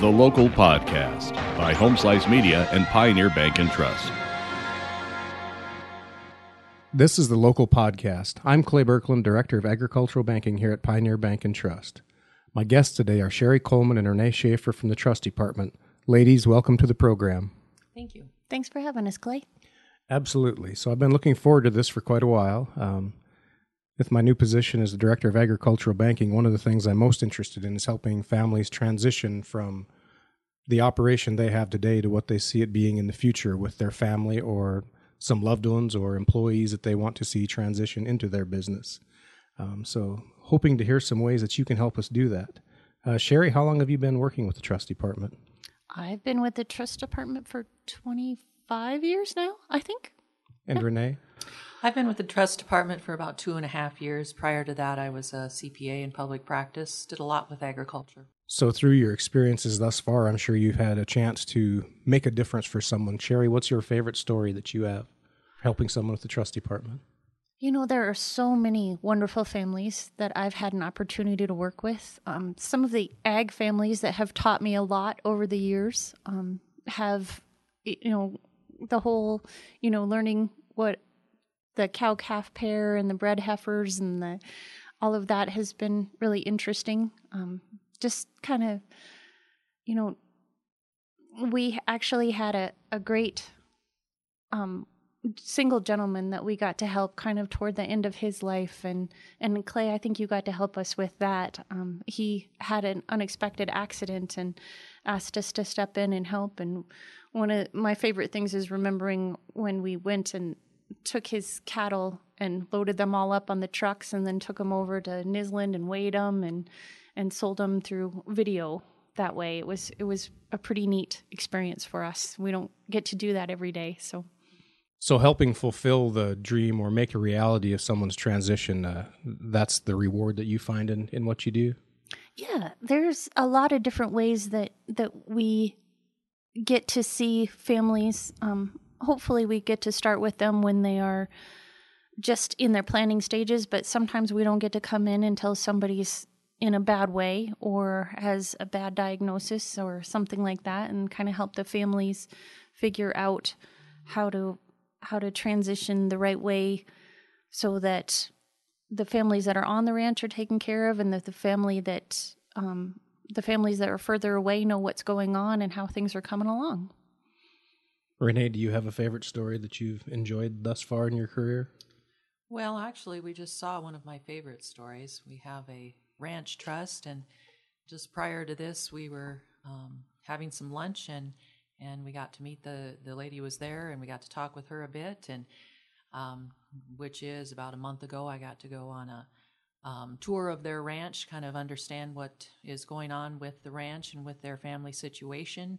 The Local Podcast by Home Slice Media and Pioneer Bank and Trust. This is the Local Podcast. I'm Clay Berkland, Director of Agricultural Banking here at Pioneer Bank and Trust. My guests today are Sherry Coleman and Renee Schaefer from the Trust Department. Ladies, welcome to the program. Thank you. Thanks for having us, Clay. Absolutely. So I've been looking forward to this for quite a while. Um, with my new position as the Director of Agricultural Banking, one of the things I'm most interested in is helping families transition from the operation they have today to what they see it being in the future with their family or some loved ones or employees that they want to see transition into their business. Um, so, hoping to hear some ways that you can help us do that. Uh, Sherry, how long have you been working with the Trust Department? I've been with the Trust Department for 25 years now, I think. And Renee? I've been with the trust department for about two and a half years. Prior to that, I was a CPA in public practice, did a lot with agriculture. So, through your experiences thus far, I'm sure you've had a chance to make a difference for someone. Sherry, what's your favorite story that you have helping someone with the trust department? You know, there are so many wonderful families that I've had an opportunity to work with. Um, some of the ag families that have taught me a lot over the years um, have, you know, the whole, you know, learning what the cow calf pair and the bred heifers and the all of that has been really interesting. Um, just kind of, you know, we actually had a, a great um, single gentleman that we got to help kind of toward the end of his life. And and clay i think you got to help us with that. Um, he had an unexpected accident and asked us to step in and help. And one of my favorite things is remembering when we went and took his cattle and loaded them all up on the trucks and then took them over to Nisland and weighed them and and sold them through video that way. It was it was a pretty neat experience for us. We don't get to do that every day, so so helping fulfill the dream or make a reality of someone's transition, uh, that's the reward that you find in, in what you do? Yeah, there's a lot of different ways that, that we get to see families um, hopefully we get to start with them when they are just in their planning stages, but sometimes we don't get to come in until somebody's in a bad way or has a bad diagnosis or something like that and kind of help the families figure out how to how to transition the right way so that the families that are on the ranch are taken care of and that the family that um, the families that are further away know what's going on and how things are coming along Renee, do you have a favorite story that you've enjoyed thus far in your career? Well, actually, we just saw one of my favorite stories. We have a ranch trust, and just prior to this, we were um, having some lunch, and and we got to meet the the lady who was there, and we got to talk with her a bit, and um, which is about a month ago, I got to go on a um, tour of their ranch, kind of understand what is going on with the ranch and with their family situation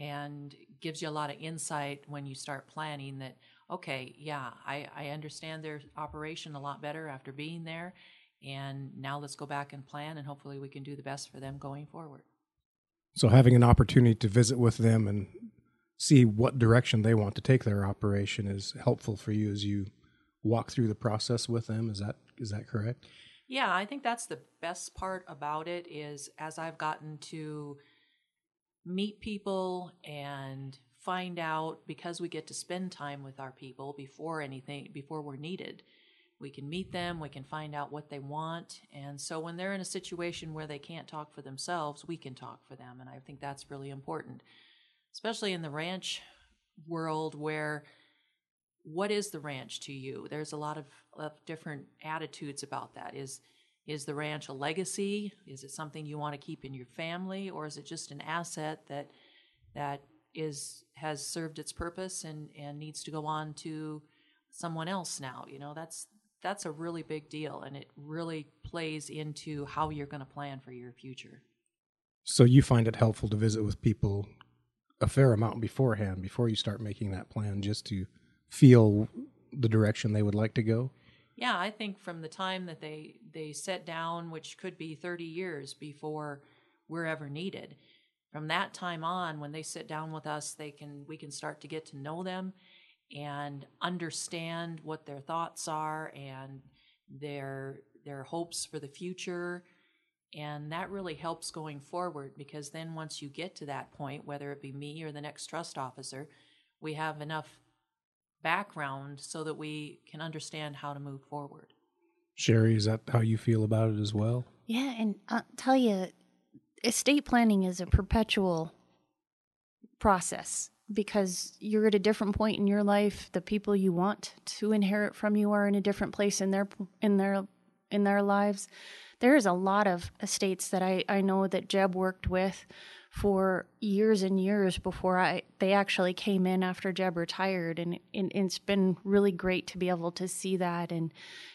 and gives you a lot of insight when you start planning that okay yeah I, I understand their operation a lot better after being there and now let's go back and plan and hopefully we can do the best for them going forward. So having an opportunity to visit with them and see what direction they want to take their operation is helpful for you as you walk through the process with them. Is that is that correct? Yeah i think that's the best part about it is as i've gotten to meet people and find out because we get to spend time with our people before anything before we're needed we can meet them we can find out what they want. And so when they're in a situation where they can't talk for themselves we can talk for them. And i think that's really important especially in the ranch world where what is the ranch to you? There's a lot of, of different attitudes about that. Is is the ranch a legacy? Is it something you want to keep in your family, or is it just an asset that that is has served its purpose and and needs to go on to someone else now? You know, that's that's a really big deal, and it really plays into how you're going to plan for your future. So you find it helpful to visit with people a fair amount beforehand before you start making that plan, just to feel the direction they would like to go. Yeah, I think from the time that they they set down, which could be 30 years before we're ever needed, from that time on, when they sit down with us, they can we can start to get to know them and understand what their thoughts are and their their hopes for the future. And that really helps going forward because then once you get to that point, whether it be me or the next trust officer, we have enough background so that we can understand how to move forward. Sherry, is that how you feel about it as well? Yeah, and I'll tell you, estate planning is a perpetual process because you're at a different point in your life. The people you want to inherit from you are in a different place in their in their in their lives. There is a lot of estates that I, I know that Jeb worked with for years and years before I they actually came in after Jeb retired. And, and, it's been really great to be able to see that and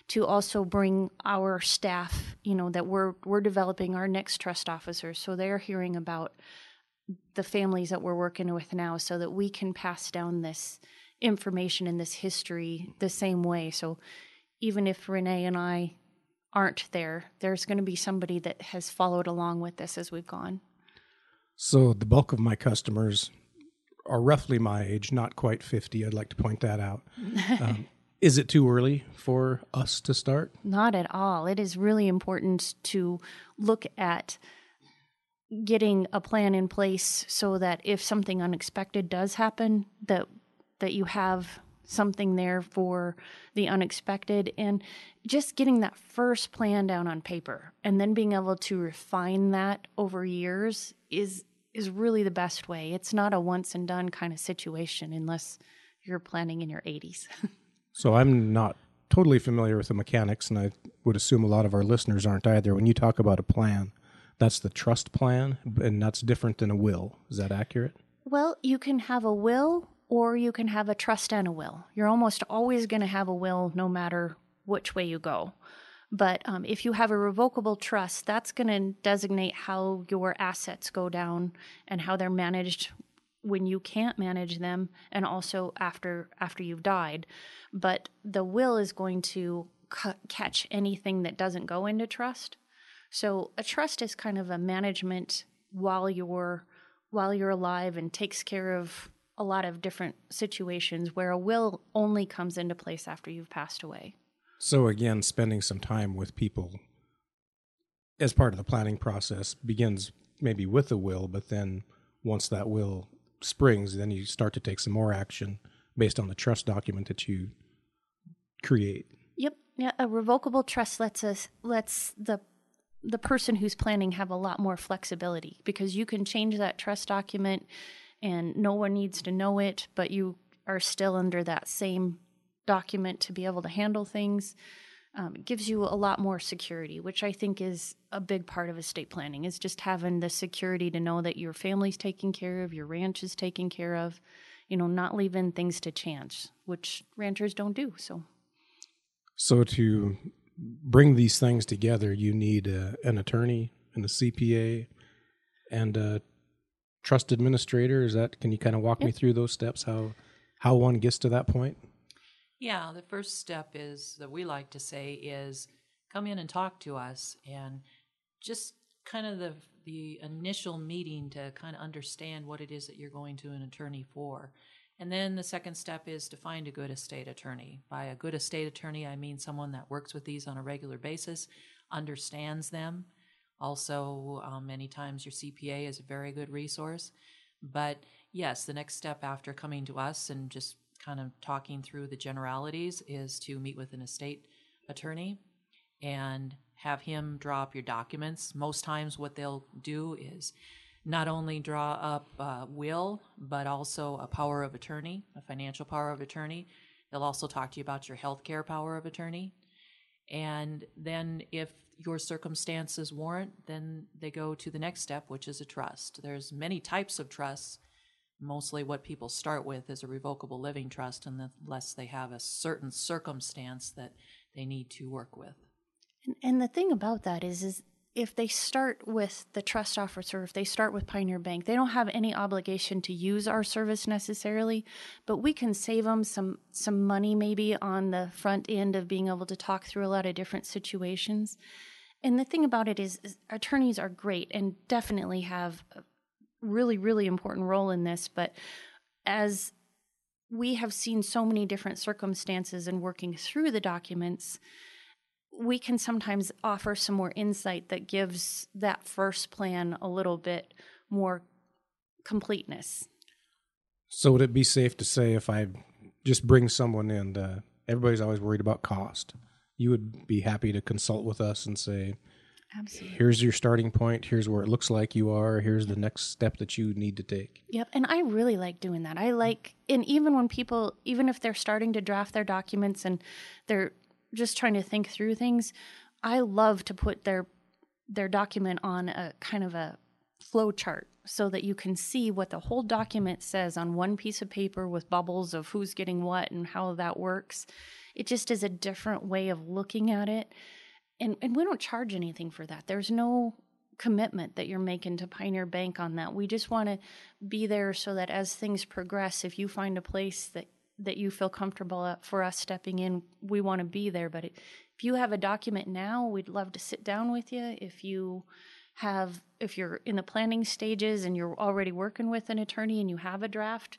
to also bring our staff you know that we're we're developing our next trust officers. So they're hearing about the families that we're working with now so that we can pass down this information and this history the same way. So even if Renee and I aren't there there's going to be somebody that has followed along with this as we've gone so the bulk of my customers are roughly my age, not quite 50. I'd like to point that out. Um, is it too early for us to start? Not at all. It is really important to look at getting a plan in place so that if something unexpected does happen that that you have something there for the unexpected and just getting that first plan down on paper and then being able to refine that over years is is really the best way. It's not a once and done kind of situation unless you're planning in your 80s. so I'm not totally familiar with the mechanics and I would assume a lot of our listeners aren't either. When you talk about a plan, that's the trust plan and that's different than a will. Is that accurate? Well, you can have a will or you can have a trust and a will. You're almost always going to have a will no matter which way you go. But um, if you have a revocable trust, that's going to designate how your assets go down and how they're managed when you can't manage them and also after after you've died but the will is going to catch anything that doesn't go into trust so a trust is kind of a management while you're while you're alive and takes care of a lot of different situations where a will only comes into place after you've passed away. So, again, spending some time with people as part of the planning process begins maybe with a will, but then once that will springs, then you start to take some more action based on the trust document that you create. Yep. Yeah, a revocable trust lets us lets the the person who's planning have a lot more flexibility because you can change that trust document and no one needs to know it, but you are still under that same document to be able to handle things. Um, it gives you a lot more security, which I think is a big part of estate planning, is just having the security to know that your family's taken care of, your ranch is taken care of, you know, not leaving things to chance, which ranchers don't do. So, so to bring these things together, you need a, an attorney and a CPA and a trust administrator? Is that can you kind of walk yep. me through those steps? How how one gets to that point? Yeah, the first step is that we like to say is come in and talk to us and just kind of the the initial meeting to kind of understand what it is that you're going to an attorney for. And then the second step is to find a good estate attorney. By a good estate attorney, I mean someone that works with these on a regular basis, understands them, also, um, many times your CPA is a very good resource. But yes, the next step after coming to us and just kind of talking through the generalities is to meet with an estate attorney and have him draw up your documents. Most times, what they'll do is not only draw up a will, but also a power of attorney, a financial power of attorney. They'll also talk to you about your health care power of attorney. And then, if your circumstances warrant, then they go to the next step, which is a trust. There's many types of trusts. Mostly, what people start with is a revocable living trust, unless they have a certain circumstance that they need to work with. And, and the thing about that is, is if they start with the trust officer, if they start with Pioneer Bank, they don't have any obligation to use our service necessarily, but we can save them some some money maybe on the front end of being able to talk through a lot of different situations. And the thing about it is, is attorneys are great and definitely have really really important role in this, but as we have seen so many different circumstances in working through the documents, we can sometimes offer some more insight that gives that first plan a little bit more completeness. So would it be safe to say if I just bring someone in, uh, everybody's always worried about cost. You would be happy to consult with us and say, Absolutely. here's your starting point, here's where it looks like you are, here's the next step that you need to take. Yep. And I really like doing that. I like, and even when people, even if they're starting to draft their documents and they're just trying to think through things, I love to put their their document on a kind of a flow chart so that you can see what the whole document says on one piece of paper with bubbles of who's getting what and how that works. It just is a different way of looking at it. And and we don't charge anything for that. There's no commitment that you're making to Pioneer Bank on that. We just want to be there so that as things progress, if you find a place that that you feel comfortable at for us stepping in, we want to be there. But if you have a document now, we'd love to sit down with you. If you have, if you're in the planning stages and you're already working with an attorney and you have a draft,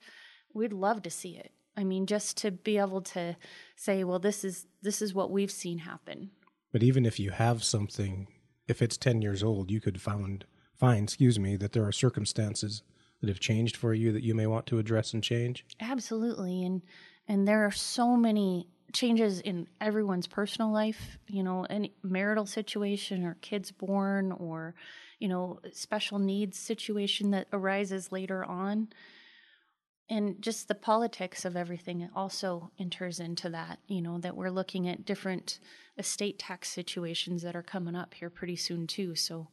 we'd love to see it. I mean, just to be able to say, well, this is this is what we've seen happen. But even if you have something, if it's ten years old, you could find find, excuse me, that there are circumstances that have changed for you that you may want to address and change? Absolutely. And and there are so many changes in everyone's personal life, you know, any marital situation or kids born or, you know, special needs situation that arises later on. And just the politics of everything also enters into that, you know, that we're looking at different estate tax situations that are coming up here pretty soon too. So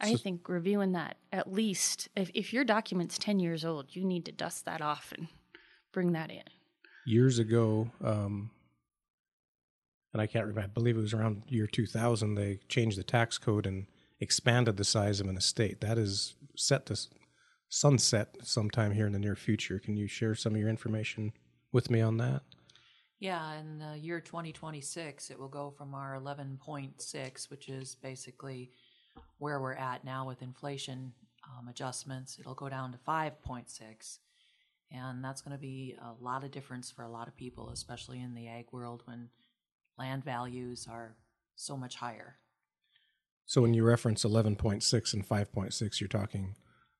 I think reviewing that at least, if, if your document's 10 years old, you need to dust that off and bring that in. Years ago, um, and I can't remember, I believe it was around year 2000, they changed the tax code and expanded the size of an estate. That is set to sunset sometime here in the near future. Can you share some of your information with me on that? Yeah, in the year 2026, it will go from our 11.6, which is basically where we're at now with inflation um, adjustments, it'll go down to 5.6. And that's going to be a lot of difference for a lot of people, especially in the ag world when land values are so much higher. So when you reference 11.6 and 5.6, you're talking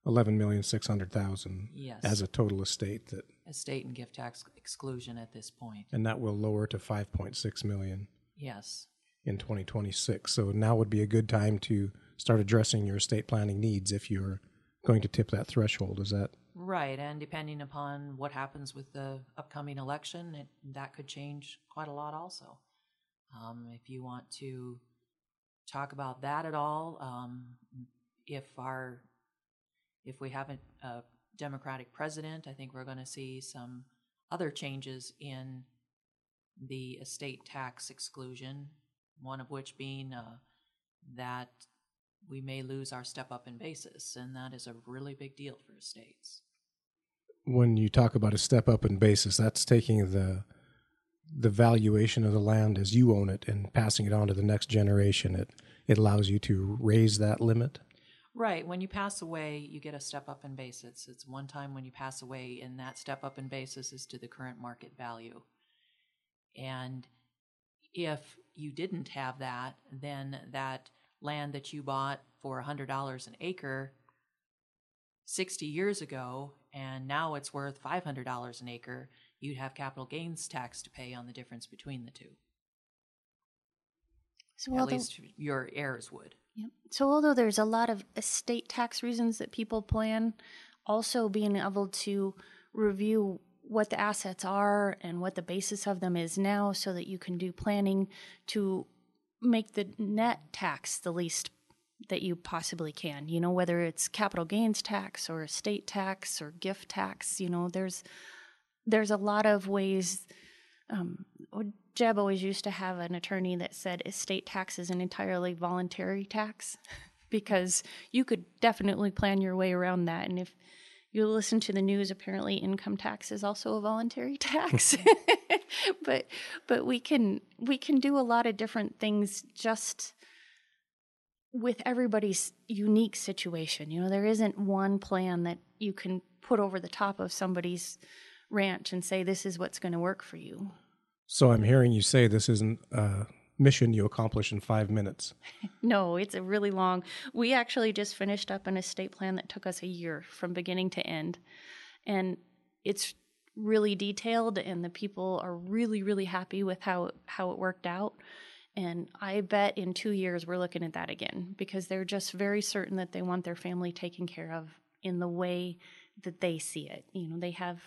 11,600,000 Yes. as a total estate that Estate and gift tax exclusion at this point. and that will lower to 5.6 million Yes. in 2026. So now would be a good time to start addressing your estate planning needs if you're going to tip that threshold. Is that Right, and depending upon what happens with the upcoming election, it, that could change quite a lot also. Um, if you want to talk about that at all, um, if our if we have a, a Democratic president, I think we're going to see some other changes in the estate tax exclusion. One of which being uh, that we may lose our step up in basis, and that is a really big deal for estates. when you talk about a step up in basis, that's taking the the valuation of the land as you own it and passing it on to the next generation. It it allows you to raise that limit. Right. When you pass away, you get a step up in basis. It's one time when you pass away, and that step up in basis is to the current market value. And if you didn't have that, then that land that you bought for $100 an acre 60 years ago, and now it's worth $500 an acre, you'd have capital gains tax to pay on the difference between the two. So At least your heirs would. Yep. So although there's a lot of estate tax reasons that people plan, also being able to review what the assets are and what the basis of them is now so that you can do planning to make the net tax the least that you possibly can. You know, whether it's capital gains tax or estate tax or gift tax, you know, there's there's a lot of ways um, Jeb always used to have an attorney that said estate tax is an entirely voluntary tax because you could definitely plan your way around that. And if you listen to the news, apparently income tax is also a voluntary tax. but but we can we can do a lot of different things just with everybody's unique situation. You know, there isn't one plan that you can put over the top of somebody's ranch and say this is what's going to work for you. So I'm hearing you say this isn't a mission you accomplish in five minutes. No, it's a really long. We actually just finished up an estate plan that took us a year from beginning to end. And it's really detailed and the people are really really happy with how how it worked out. And I bet in 2 years we're looking at that again because they're just very certain that they want their family taken care of in the way that they see it. You know, they have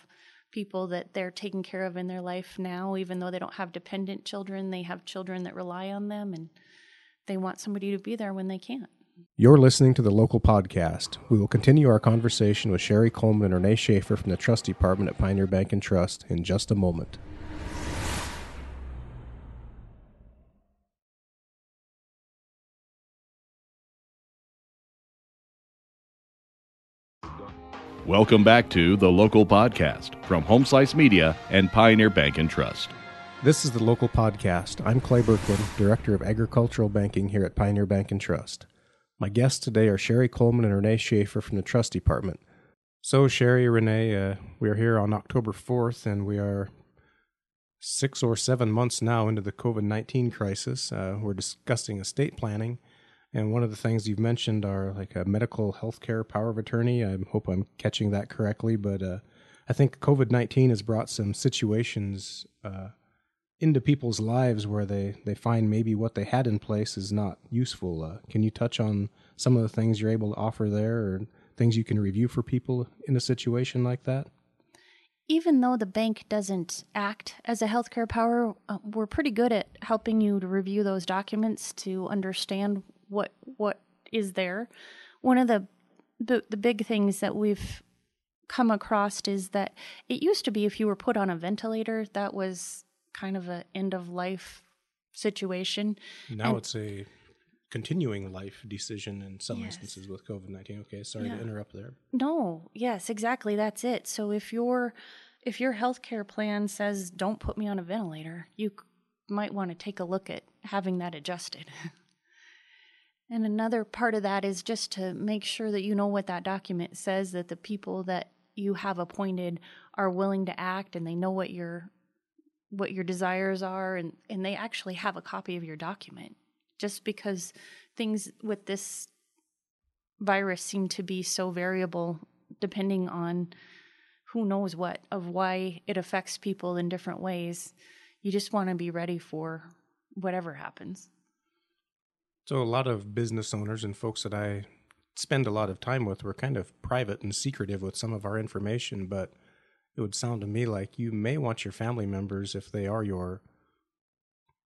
people that they're taking care of in their life now, even though they don't have dependent children. They have children that rely on them, and they want somebody to be there when they can't. You're listening to the local podcast. We will continue our conversation with Sherry Coleman and Renee Schaefer from the Trust Department at Pioneer Bank and Trust in just a moment. Welcome back to the local podcast from Home Slice Media and Pioneer Bank and Trust. This is the local podcast. I'm Clay Berkman, Director of Agricultural Banking here at Pioneer Bank and Trust. My guests today are Sherry Coleman and Renee Schaefer from the Trust Department. So, Sherry, Renee, uh, we are here on October 4th, and we are six or seven months now into the COVID 19 crisis. Uh, we're discussing estate planning. And one of the things you've mentioned are like a medical healthcare power of attorney. I hope I'm catching that correctly, but uh, I think COVID 19 has brought some situations uh, into people's lives where they, they find maybe what they had in place is not useful. Uh, can you touch on some of the things you're able to offer there or things you can review for people in a situation like that? Even though the bank doesn't act as a healthcare power, uh, we're pretty good at helping you to review those documents to understand what what is there. One of the the, the big things that we've come across is that it used to be if you were put on a ventilator, that was kind of an end of life situation. Now And- it's a continuing life decision in some Yes. instances with COVID 19. Okay, sorry Yeah. to interrupt there. No, yes, exactly. That's it. So if your if your healthcare plan says don't put me on a ventilator, you might want to take a look at having that adjusted. and another part of that is just to make sure that you know what that document says that the people that you have appointed are willing to act and they know what your what your desires are and and they actually have a copy of your document. Just because things with this virus seem to be so variable depending on who knows what of why it affects people in different ways. You just want to be ready for whatever happens. So, a lot of business owners and folks that I spend a lot of time with were kind of private and secretive with some of our information, but it would sound to me like you may want your family members, if they are your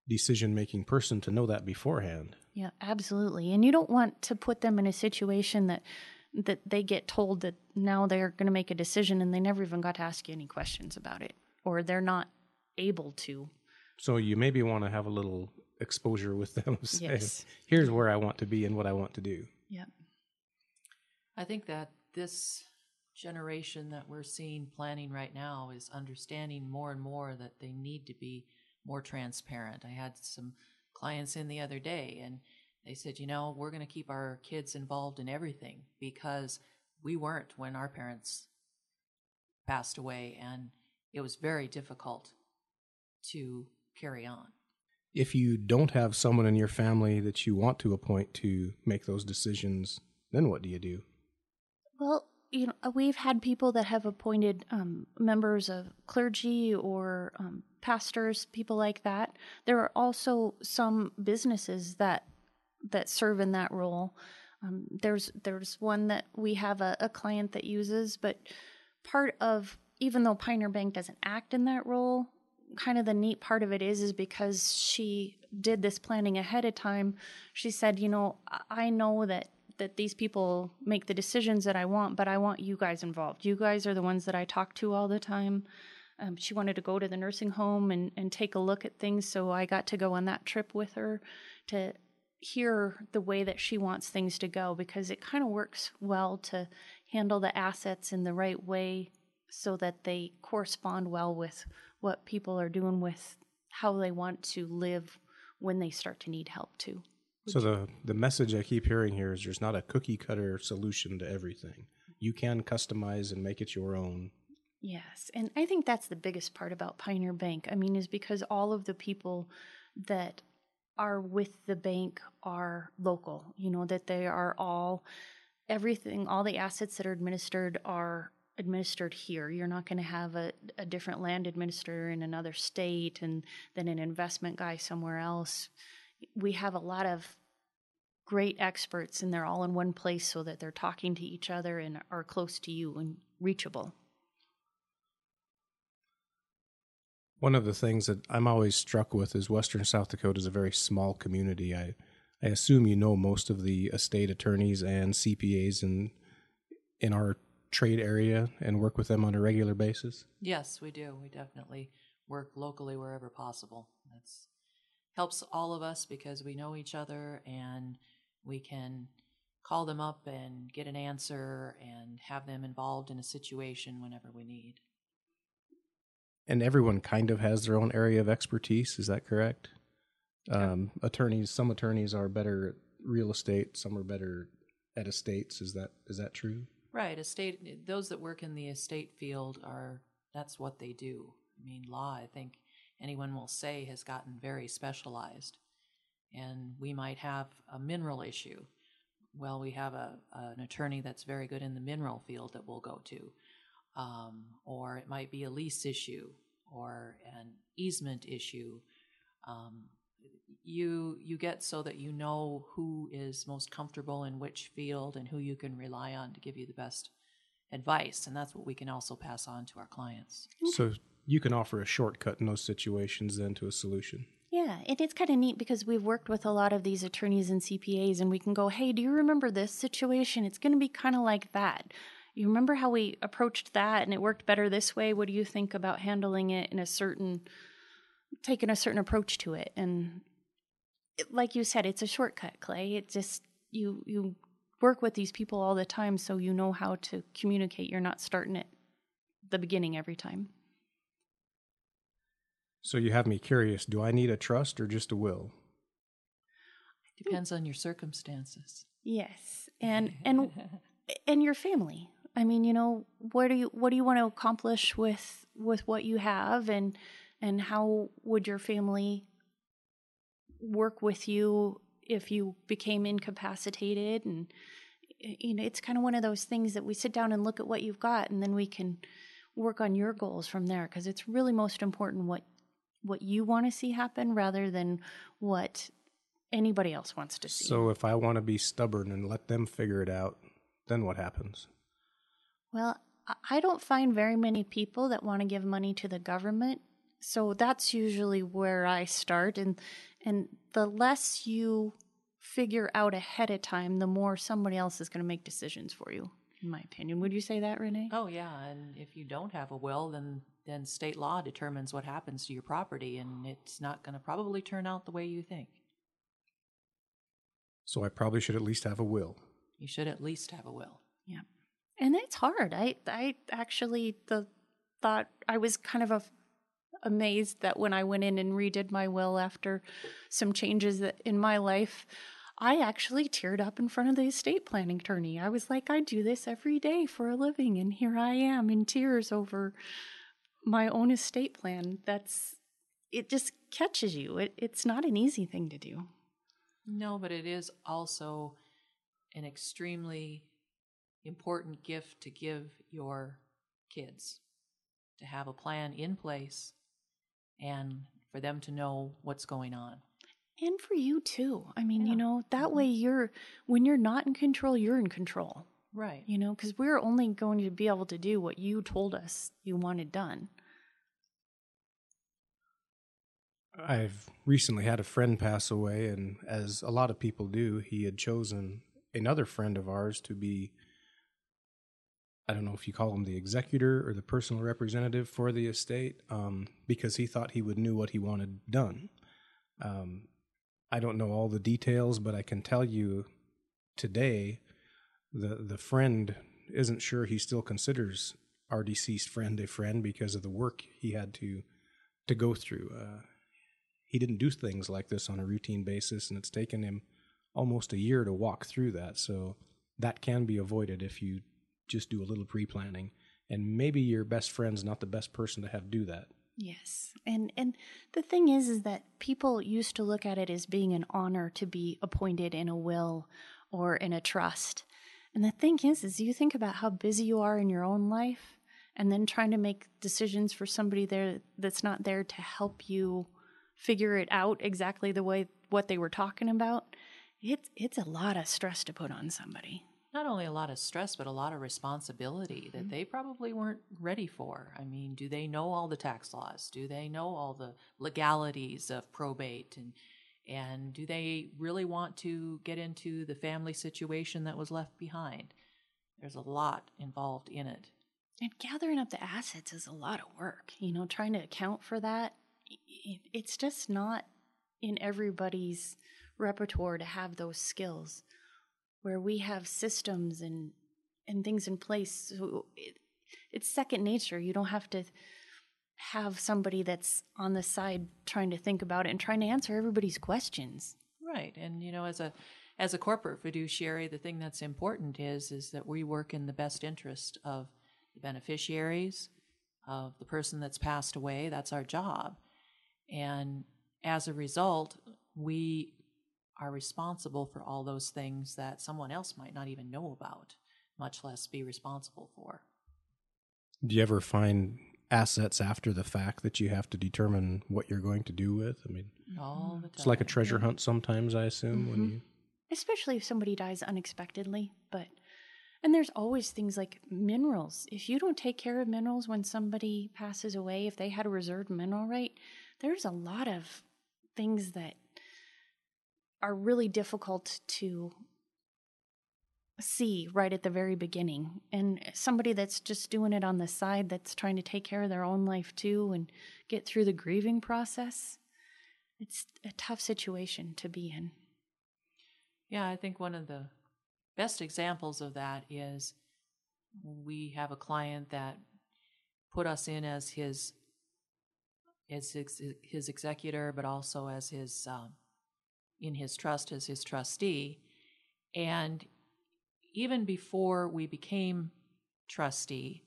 decision making person, to know that beforehand. Yeah, absolutely. And you don't want to put them in a situation that that they get told that now they're going to make a decision and they never even got to ask you any questions about it or they're not able to. So, you maybe want to have a little exposure with them. Say, Yes. Here's where I want to be and what I want to do. Yeah. I think that this generation that we're seeing planning right now is understanding more and more that they need to be more transparent. I had some clients in the other day and they said, you know, we're going to keep our kids involved in everything because we weren't when our parents passed away and it was very difficult to carry on. If you don't have someone in your family that you want to appoint to make those decisions, then what do you do? Well, you know, uh, we've had people that have appointed um, members of clergy or um, pastors, people like that. There are also some businesses that that serve in that role. Um, there's there's one that we have a, a client that uses, but part of even though Pioneer Bank doesn't act in that role, kind of the neat part of it is is because she did this planning ahead of time. She said, you know, I- know that that these people make the decisions that I want, but I want you guys involved. You guys are the ones that I talk to all the time. Um, she wanted to go to the nursing home and, and take a look at things, so I got to go on that trip with her to hear the way that she wants things to go because it kind of works well to handle the assets in the right way so that they correspond well with what people are doing with how they want to live when they start to need help too. So the the message I keep hearing here is there's not a cookie cutter solution to everything. You can customize and make it your own. Yes, and I think that's the biggest part about Pioneer Bank. I mean, is because all of the people that are with the bank are local, you know, that they are all everything, all the assets that are administered are administered here. You're not going to have a, a different land administrator in another state and then an investment guy somewhere else. We have a lot of great experts and they're all in one place so that they're talking to each other and are close to you and reachable. One of the things that I'm always struck with is Western South Dakota is a very small community. I I assume you know most of the estate attorneys and CPAs in in our trade area and work with them on a regular basis. Yes, we do. We definitely work locally wherever possible. That's helps all of us because we know each other and we can call them up and get an answer and have them involved in a situation whenever we need. And everyone kind of has their own area of expertise. Is that correct? Um, attorneys, some attorneys are better at real estate, some are better at estates. Is that is that true? Right, estate. Those that work in the estate field are that's what they do. I mean, law. I think anyone will say has gotten very specialized, and we might have a mineral issue. Well, we have a an attorney that's very good in the mineral field that we'll go to, um, or it might be a lease issue or an easement issue. Um, you you get so that you know who is most comfortable in which field and who you can rely on to give you the best advice and that's what we can also pass on to our clients So you can offer a shortcut in those situations then to a solution. Yeah, and it's kind of neat because we've worked with a lot of these attorneys and CPAs, and we can go, hey, do you remember this situation? It's going to be kind of like that. You remember how we approached that and it worked better this way? What do you think about handling it in a certain, taking a certain approach to it? And it, like you said, it's a shortcut, Clay. It just, you, you work with these people all the time so you know how to communicate. You're not starting at the beginning every time. So you have me curious, do I need a trust or just a will? depends on your circumstances Yes, and and and your family. I mean, you know, what do you what do you want to accomplish with with what you have, and and how would your family work with you if you became incapacitated? And you know, it's kind of one of those things that we sit down and look at what you've got, and then we can work on your goals from there because it's really most important what what you want to see happen rather than what anybody else wants to see. So if I want to be stubborn and let them figure it out, then what happens? Well, I- don't find very many people that want to give money to the government. So that's usually where I start and and the less you figure out ahead of time, the more somebody else is going to make decisions for you, in my opinion. Would you say that, Renee? oh yeah and if you don't have a will then then state law determines what happens to your property and it's not going to probably turn out the way you think So I probably should at least have a will. you should at least have a will Yeah. And it's hard. I I actually the thought I was kind of a, amazed that when I went in and redid my will after some changes in my life, I actually teared up in front of the estate planning attorney. I was like, I do this every day for a living, and here I am in tears over my own estate plan. That's it. Just catches you. It, it's not an easy thing to do. No, but it is also an extremely important gift to give your kids to have a plan in place and for them to know what's going on. And for you too. I mean, Yeah. you know, that Mhm. way you're when you're not in control, you're in control. Right. You know, because we're only going to be able to do what you told us you wanted done. I've recently had a friend pass away, and as a lot of people do, he had chosen another friend of ours to be I don't know if you call him the executor or the personal representative for the estate, um, because he thought he would knew what he wanted done. Um, I don't know all the details, but I can tell you today, the the friend isn't sure he still considers our deceased friend a friend because of the work he had to to go through. Uh, he didn't do things like this on a routine basis, and it's taken him almost a year to walk through that. So that can be avoided if you just do a little pre planning. And maybe your best friend's not the best person to have do that. Yes. And and the thing is is that people used to look at it as being an honor to be appointed in a will or in a trust. And the thing is is you think about how busy you are in your own life and then trying to make decisions for somebody there that's not there to help you figure it out exactly the way what they were talking about. It's it's a lot of stress to put on somebody not only a lot of stress, but a lot of responsibility that mm-hmm. they probably weren't ready for. I mean, do they know all the tax laws? Do they know all the legalities of probate? And, and do they really want to get into the family situation that was left behind? There's a lot involved in it. And gathering up the assets is a lot of work. You know, trying to account for that, it's just not in everybody's repertoire to have those skills where we have systems and and things in place. So it, it's second nature. You don't have to have somebody that's on the side trying to think about it and trying to answer everybody's questions. Right. And you know as a as a corporate fiduciary the thing that's important is is that we work in the best interest of the beneficiaries of the person that's passed away. That's our job. And as a result we are responsible for all those things that someone else might not even know about, much less be responsible for. Do you ever find assets after the fact that you have to determine what you're going to do with? I mean, all the time. It's like a treasure hunt sometimes, I assume, mm-hmm. when you especially if somebody dies unexpectedly, but and there's always things like minerals. If you don't take care of minerals when somebody passes away, if they had a reserved mineral right, there's a lot of things that are really difficult to see right at the very beginning. And somebody that's just doing it on the side, that's trying to take care of their own life too and get through the grieving process, it's a tough situation to be in. Yeah, I think one of the best examples of that is we have a client that put us in as his as his, his executor, but also as his um, in his trust as his trustee. And even before we became trustee,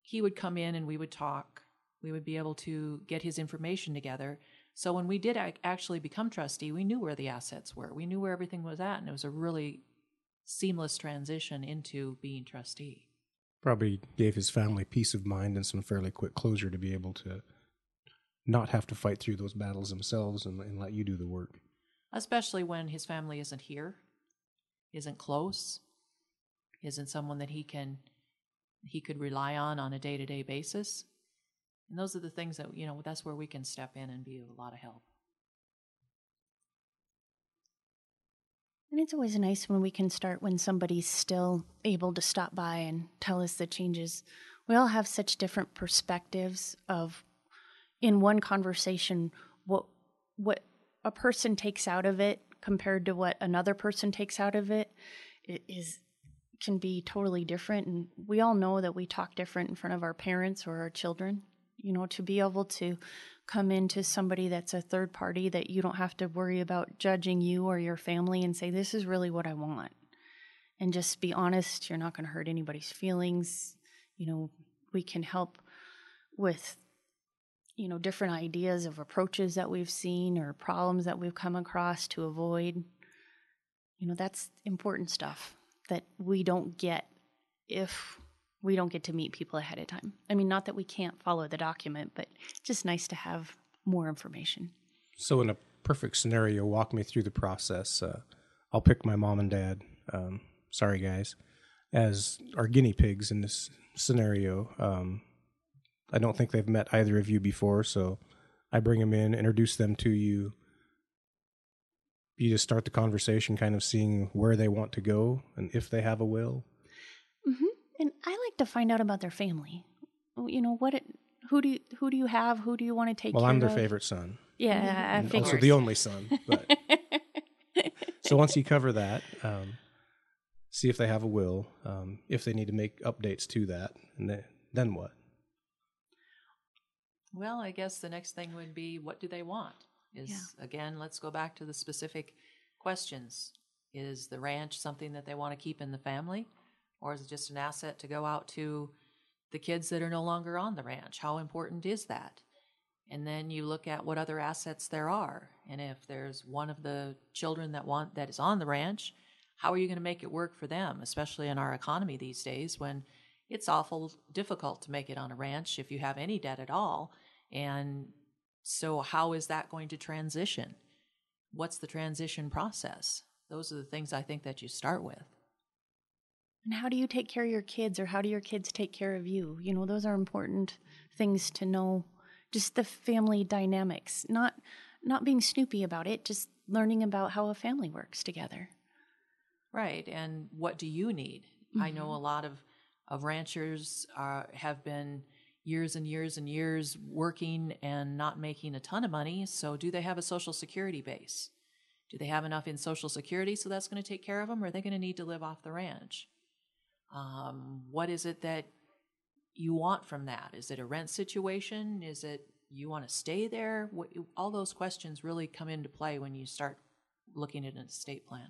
he would come in and we would talk. We would be able to get his information together. So when we did actually become trustee, we knew where the assets were. We knew where everything was at, and it was a really seamless transition into being trustee. Probably gave his family peace of mind and some fairly quick closure to be able to not have to fight through those battles themselves and, and let you do the work. Especially when his family isn't here, isn't close, isn't someone that he can he could rely on on a day-to-day basis. And those are the things that, you know, that's where we can step in and be of a lot of help. And it's always nice when we can start when somebody's still able to stop by and tell us the changes. We all have such different perspectives of in one conversation what what a person takes out of it compared to what another person takes out of it is can be totally different. And we all know that we talk different in front of our parents or our children. You know to be able to come into somebody that's a third party that you don't have to worry about judging you or your family and say this is really what I want. And just be honest you're not going to hurt anybody's feelings. You know we can help with you know different ideas of approaches that we've seen or problems that we've come across to avoid. You know that's important stuff that we don't get if we don't get to meet people ahead of time. I mean not that we can't follow the document but just nice to have more information. So in a perfect scenario walk me through the process. Uh, i'll pick my mom and dad um, sorry guys as our guinea pigs in this scenario. Um, I don't think they've met either of you before, so I bring them in, introduce them to you. You just start the conversation, kind of seeing where they want to go and if they have a will. Mm-hmm. And I like to find out about their family. You know what? It, who do you, who do you have? Who do you want to take? Well, I'm their of? favorite son. Yeah, I Also the only son. But. so once you cover that, um, see if they have a will, um, if they need to make updates to that, and then, then what? Well, I guess the next thing would be what do they want? Is yeah. again, let's go back to the specific questions. Is the ranch something that they want to keep in the family? Or is it just an asset to go out to the kids that are no longer on the ranch. How important is that? And then you look at what other assets there are. And if there's one of the children that want that is on the ranch, how are you going to make it work for them, especially in our economy these days when it's awful difficult to make it on a ranch if you have any debt at all. And so how is that going to transition? What's the transition process? Those are the things I think that you start with. And how do you take care of your kids or how do your kids take care of you? You know, those are important things to know. Just the family dynamics, not not being snoopy about it, just learning about how a family works together. Right. And what do you need? Mm-hmm. I know mm-hmm. a lot of of ranchers uh, have been years and years and years working and not making a ton of money. So, do they have a social security base? Do they have enough in social security so that's going to take care of them, or are they going to need to live off the ranch? Um, what is it that you want from that? Is it a rent situation? Is it you want to stay there? What, all those questions really come into play when you start looking at an estate plan.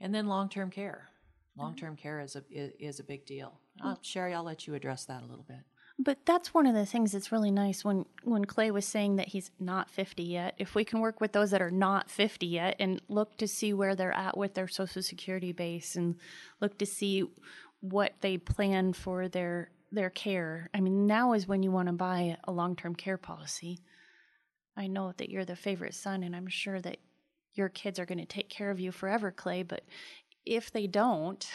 And then long term care. Mm-hmm. Long term care is a is a big deal. I'll, uh, Sherry, I'll let you address that a little bit. But that's one of the things that's really nice when when Clay was saying that he's not 50 yet. If we can work with those that are not 50 yet and look to see where they're at with their social security base and look to see what they plan for their their care. I mean, now is when you want to buy a long-term care policy. I know that you're the favorite son and I'm sure that your kids are going to take care of you forever, Clay, but if they don't,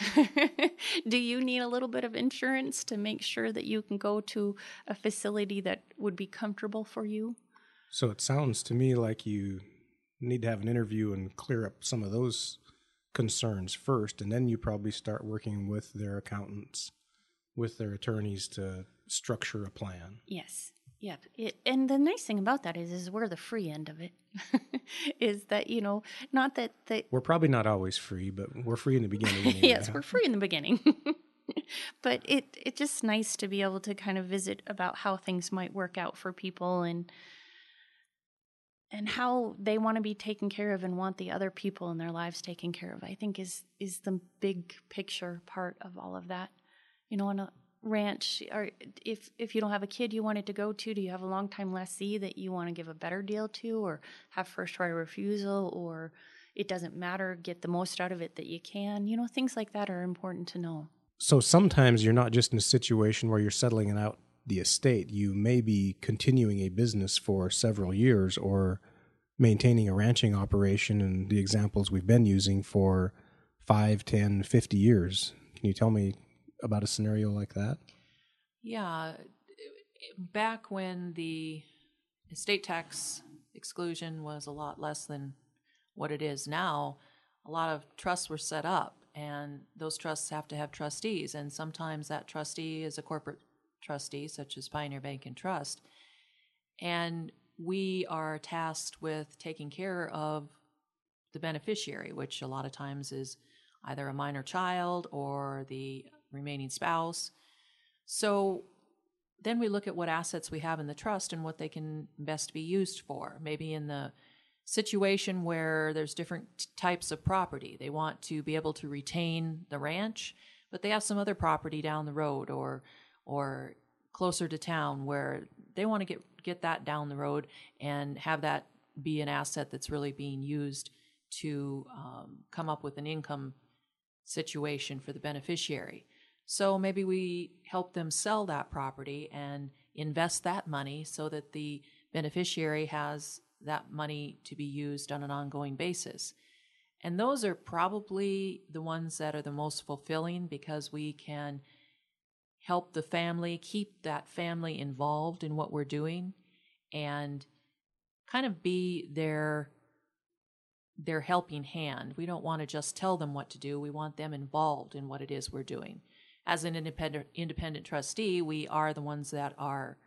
do you need a little bit of insurance to make sure that you can go to a facility that would be comfortable for you? So it sounds to me like you need to have an interview and clear up some of those concerns first, and then you probably start working with their accountants, with their attorneys to structure a plan. Yes. Yep. It, and the nice thing about that is, is we're the free end of it. is that you know, not that that we're probably not always free, but we're free in the beginning. Anyway. yes, we're free in the beginning. but it it's just nice to be able to kind of visit about how things might work out for people and and how they want to be taken care of and want the other people in their lives taken care of. I think is is the big picture part of all of that. You know, on a uh, ranch or if if you don't have a kid you wanted to go to do you have a long time lessee that you want to give a better deal to or have first right refusal or it doesn't matter get the most out of it that you can? You know things like that are important to know. So sometimes you're not just in a situation where you're settling out the estate. You may be continuing a business for several years or maintaining a ranching operation and the examples we've been using for 5 10 50 years. Can you tell me about a scenario like that? Yeah. Back when the estate tax exclusion was a lot less than what it is now, a lot of trusts were set up, and those trusts have to have trustees. And sometimes that trustee is a corporate trustee, such as Pioneer Bank and Trust. And we are tasked with taking care of the beneficiary, which a lot of times is either a minor child or the remaining spouse. So then we look at what assets we have in the trust and what they can best be used for. Maybe in the situation where there's different types of property, they want to be able to retain the ranch, but they have some other property down the road or or closer to town where they want to get get that down the road and have that be an asset that's really being used to um, come up with an income situation for the beneficiary. So maybe we help them sell that property and invest that money so that the beneficiary has that money to be used on an ongoing basis. And those are probably the ones that are the most fulfilling because we can help the family, keep that family involved in what we're doing, and kind of be their their helping hand. We don't want to just tell them what to do. We want them involved in what it is we're doing as an independent independent trustee, we are the ones that are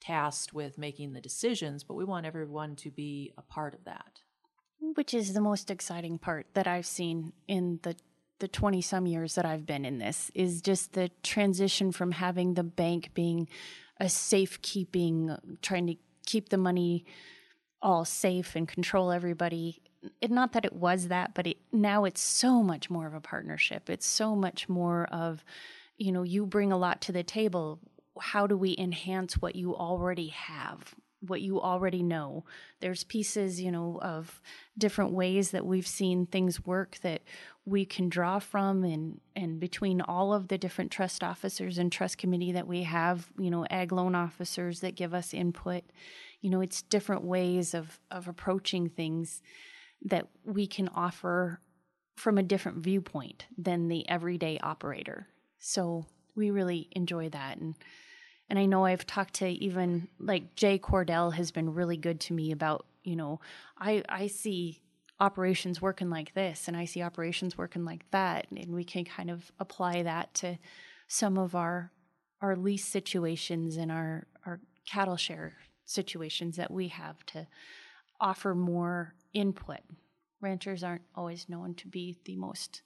tasked with making the decisions, but we want everyone to be a part of that. Which is the most exciting part that I've seen in the the 20 some years that I've been in this is just the transition from having the bank being a safekeeping, trying to keep the money all safe and control everybody. It, not that it was that, but it, now it's so much more of a partnership. It's so much more of you know, you bring a lot to the table. How do we enhance what you already have? What you already know. There's pieces, you know, of different ways that we've seen things work that we can draw from and and between all of the different trust officers and trust committee that we have, you know, ag loan officers that give us input. You know, it's different ways of of approaching things that we can offer from a different viewpoint than the everyday operator. So we really enjoy that and and I know I've talked to even like Jay Cordell has been really good to me about, you know, I I see operations working like this and I see operations working like that and we can kind of apply that to some of our our lease situations and our our cattle share situations that we have to offer more input. Ranchers aren't always known to be the most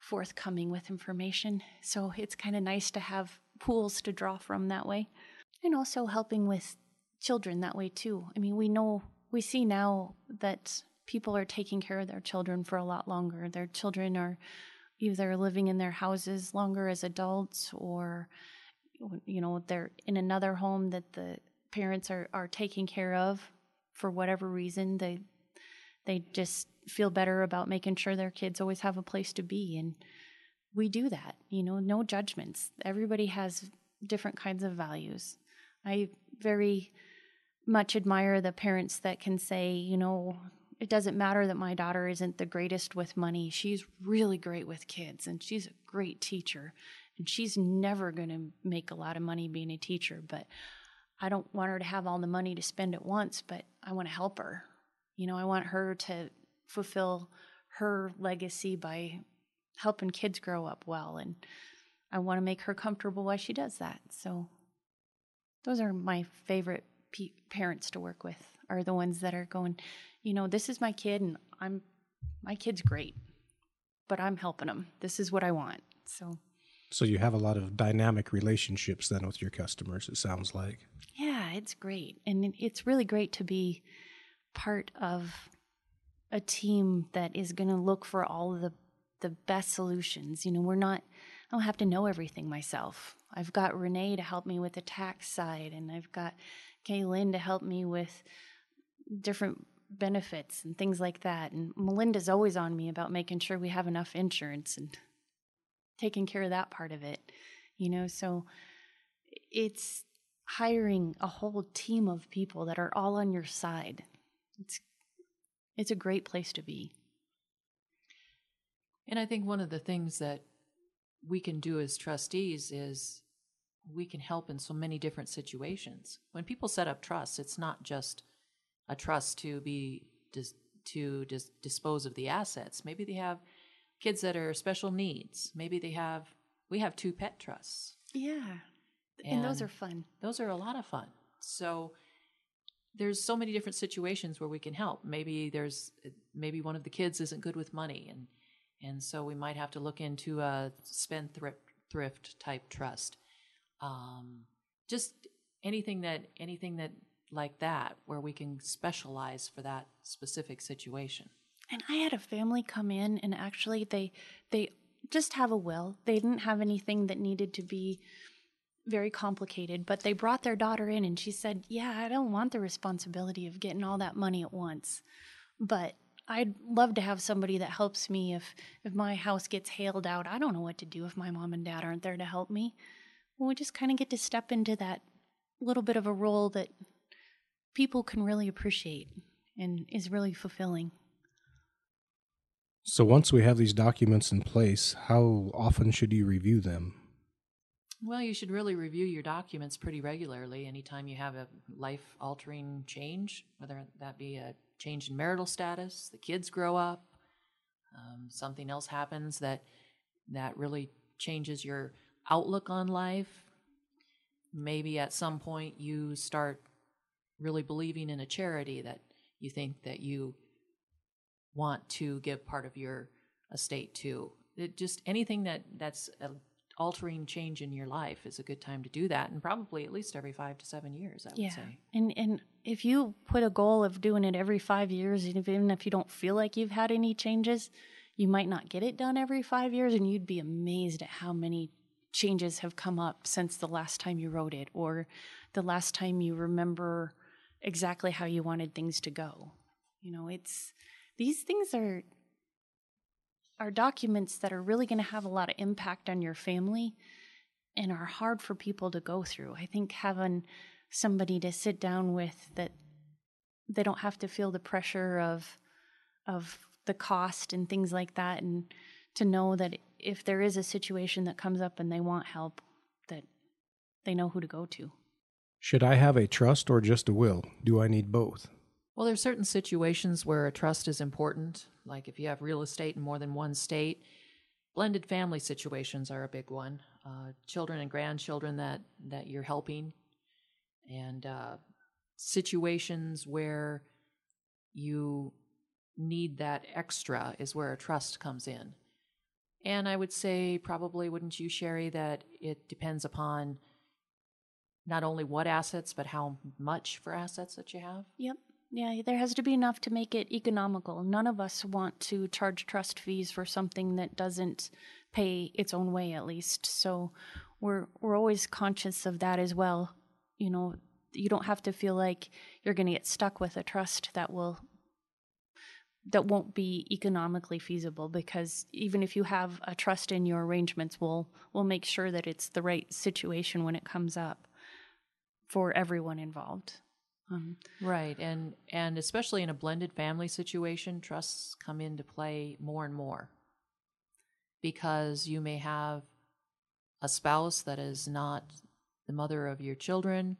forthcoming with information. So it's kind of nice to have pools to draw from that way. And also helping with children that way too. I mean, we know, we see now that people are taking care of their children for a lot longer. Their children are either living in their houses longer as adults or you know they're in another home that the parents are, are taking care of for whatever reason they they just feel better about making sure their kids always have a place to be and we do that you know no judgments. Everybody has different kinds of values. I very much admire the parents that can say you know it doesn't matter that my daughter isn't the greatest with money. She's really great with kids and she's a great teacher and she's never going to make a lot of money being a teacher but i don't want her to have all the money to spend at once but i want to help her you know i want her to fulfill her legacy by helping kids grow up well and I want to make her comfortable while she does that. So those are my favorite pe- parents to work with are the ones that are going, you know, this is my kid and I'm my kid's great, but I'm helping them. This is what I want. So So you have a lot of dynamic relationships then with your customers it sounds like. Yeah, it's great. And it's really great to be part of a team that is going to look for all the the best solutions. You know, we're not I don't have to know everything myself. I've got Renee to help me with the tax side and I've got Kaylin to help me with different benefits and things like that. And Melinda's always on me about making sure we have enough insurance and taking care of that part of it. You know, so it's hiring a whole team of people that are all on your side. It's it's a great place to be. And I think one of the things that we can do as trustees is we can help in so many different situations. When people set up trusts, it's not just a trust to be dis- to dis- dispose of the assets. Maybe they have kids that are special needs. Maybe they have we have two pet trusts. Yeah. And, and those are fun. Those are a lot of fun. So there's so many different situations where we can help. Maybe there's maybe one of the kids isn't good with money and and so we might have to look into a spendthrift thrift thrift type trust. Um, just anything that anything that like that where we can specialize for that specific situation. And I had a family come in and actually they they just have a will. They didn't have anything that needed to be very complicated, but they brought their daughter in and she said, "Yeah, I don't want the responsibility of getting all that money at once." But I'd love to have somebody that helps me if if my house gets hailed out. I don't know what to do if my mom and dad aren't there to help me. Well, we just kind of get to step into that little bit of a role that people can really appreciate and is really fulfilling. So once we have these documents in place, how often should you review them? Well, you should really review your documents pretty regularly anytime you have a life altering change, whether that be a change in marital status, the kids grow up, um, something else happens that that really changes your outlook on life. Maybe at some point you start really believing in a charity that you think that you want to give part of your estate to. It just anything that that's a altering change in your life is a good time to do that and probably at least every five to seven years i yeah. would say and and if you put a goal of doing it every five years even if you don't feel like you've had any changes you might not get it done every five years and you'd be amazed at how many changes have come up since the last time you wrote it or the last time you remember exactly how you wanted things to go. You know, it's these things are are documents that are really going to have a lot of impact on your family and are hard for people to go through. I think having somebody to sit down with that they don't have to feel the pressure of of the cost and things like that and to know that if there is a situation that comes up and they want help that they know who to go to. Should I have a trust or just a will? Do I need both? Well, there's certain situations where a trust is important, like if you have real estate in more than one state. Blended family situations are a big one. Uh, children and grandchildren that that you're helping, and uh, situations where you need that extra is where a trust comes in. And I would say, probably, wouldn't you, Sherry, that it depends upon not only what assets, but how much for assets that you have? Yep. Yeah, there has to be enough to make it economical. None of us want to charge trust fees for something that doesn't pay its own way at least. So we're we're always conscious of that as well. You know, you don't have to feel like you're going to get stuck with a trust that will that won't be economically feasible because even if you have a trust in your arrangements we'll we'll make sure that it's the right situation when it comes up for everyone involved um, right and and especially in a blended family situation trusts come into play more and more because you may have a spouse that is not the mother of your children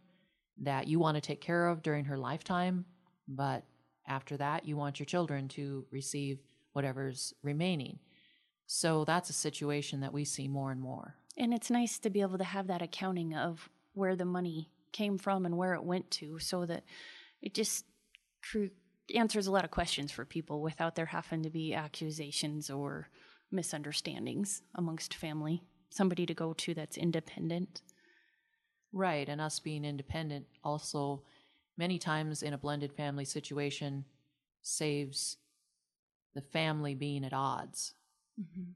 that you want to take care of during her lifetime, but after that, you want your children to receive whatever's remaining. So that's a situation that we see more and more. And it's nice to be able to have that accounting of where the money came from and where it went to so that it just answers a lot of questions for people without there having to be accusations or misunderstandings amongst family. Somebody to go to that's independent. Right, and us being independent also many times in a blended family situation saves the family being at odds mm-hmm.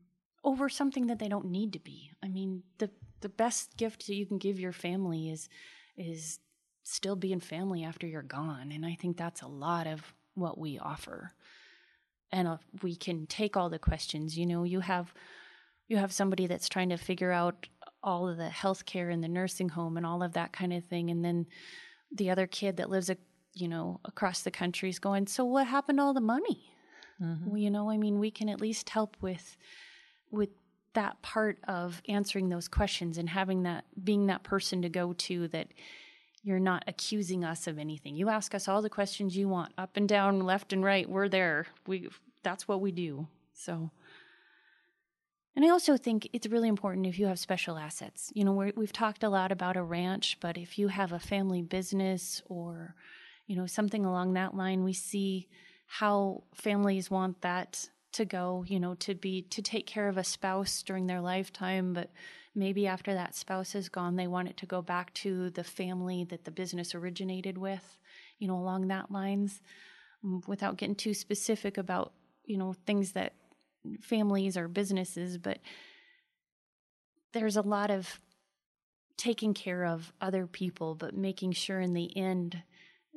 over something that they don't need to be. I mean, the the best gift that you can give your family is is still being family after you're gone, and I think that's a lot of what we offer. And we can take all the questions. You know, you have you have somebody that's trying to figure out all of the healthcare and the nursing home and all of that kind of thing. And then the other kid that lives, a, you know, across the country is going, so what happened to all the money? Mm-hmm. Well, you know, I mean, we can at least help with with that part of answering those questions and having that being that person to go to that you're not accusing us of anything. You ask us all the questions you want, up and down, left and right. We're there. We that's what we do. So and I also think it's really important if you have special assets. You know, we have talked a lot about a ranch, but if you have a family business or, you know, something along that line, we see how families want that to go, you know, to be to take care of a spouse during their lifetime, but maybe after that spouse is gone, they want it to go back to the family that the business originated with, you know, along that lines, without getting too specific about, you know, things that families or businesses, but there's a lot of taking care of other people, but making sure in the end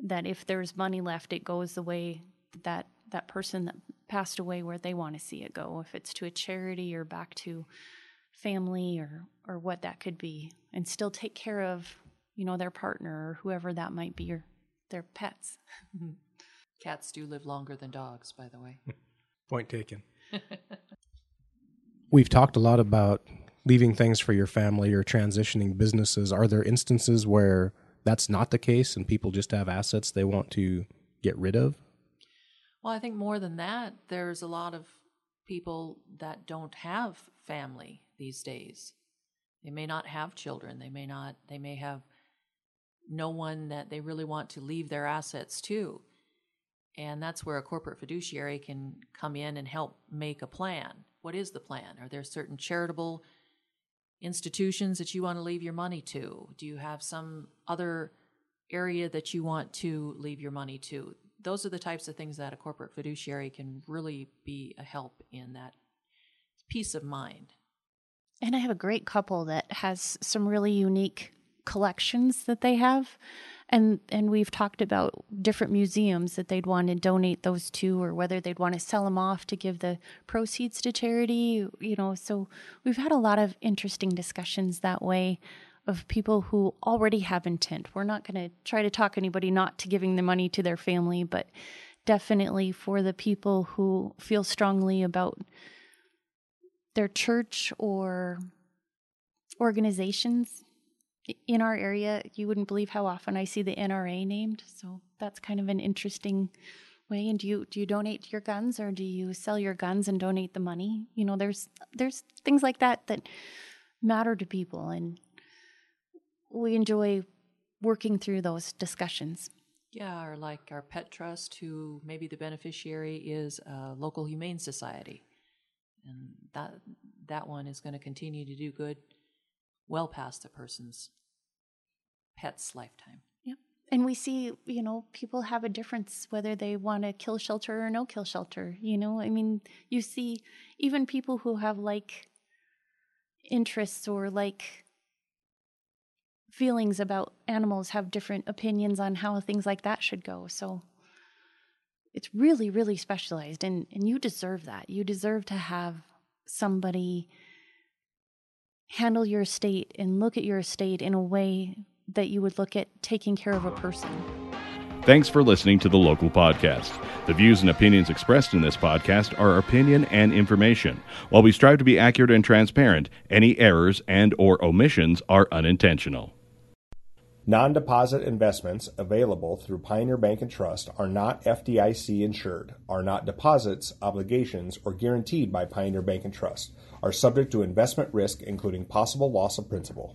that if there's money left, it goes the way that that person that passed away where they want to see it go. If it's to a charity or back to family or or what that could be, and still take care of you know their partner or whoever that might be or their pets. Mm-hmm. Cats do live longer than dogs, by the way. Point taken. We've talked a lot about leaving things for your family or transitioning businesses. Are there instances where that's not the case and people just have assets they want to get rid of? Well, I think more than that, there's a lot of people that don't have family these days. They may not have children. They may not, they may have no one that they really want to leave their assets to. And that's where a corporate fiduciary can come in and help make a plan. What is the plan? Are there certain charitable institutions that you want to leave your money to? Do you have some other area that you want to leave your money to? Those are the types of things that a corporate fiduciary can really be a help in that peace of mind. and I have a great couple that has some really unique collections that they have. And and we've talked about different museums that they'd want to donate those to or whether they'd want to sell them off to give the proceeds to charity, you know. So we've had a lot of interesting discussions that way of people who already have intent. We're not going to try to talk anybody not to giving the money to their family, but definitely for the people who feel strongly about their church or organizations in our area, you wouldn't believe how often I see the NRA named. So that's kind of an interesting way. And do you do you donate your guns or do you sell your guns and donate the money? You know, there's there's things like that that matter to people, and we enjoy working through those discussions. Yeah, or like our pet trust, who maybe the beneficiary is a local humane society and that that one is going to continue to do good well past the person's pet's lifetime. Yep. And we see, you know, people have a difference whether they want to kill shelter or no kill shelter. You know, I mean, you see even people who have like interests or like feelings about animals have different opinions on how things like that should go. So it's really really specialized and and you deserve that you deserve to have somebody handle your estate and look at your estate in a way that you would look at taking care of a person Thanks for listening to the local podcast. The views and opinions expressed in this podcast are opinion and information. While we strive to be accurate and transparent, any errors and or omissions are unintentional. Non-deposit investments available through Pioneer Bank and Trust are not FDIC insured, are not deposits, obligations, or guaranteed by Pioneer Bank and Trust, are subject to investment risk including possible loss of principal.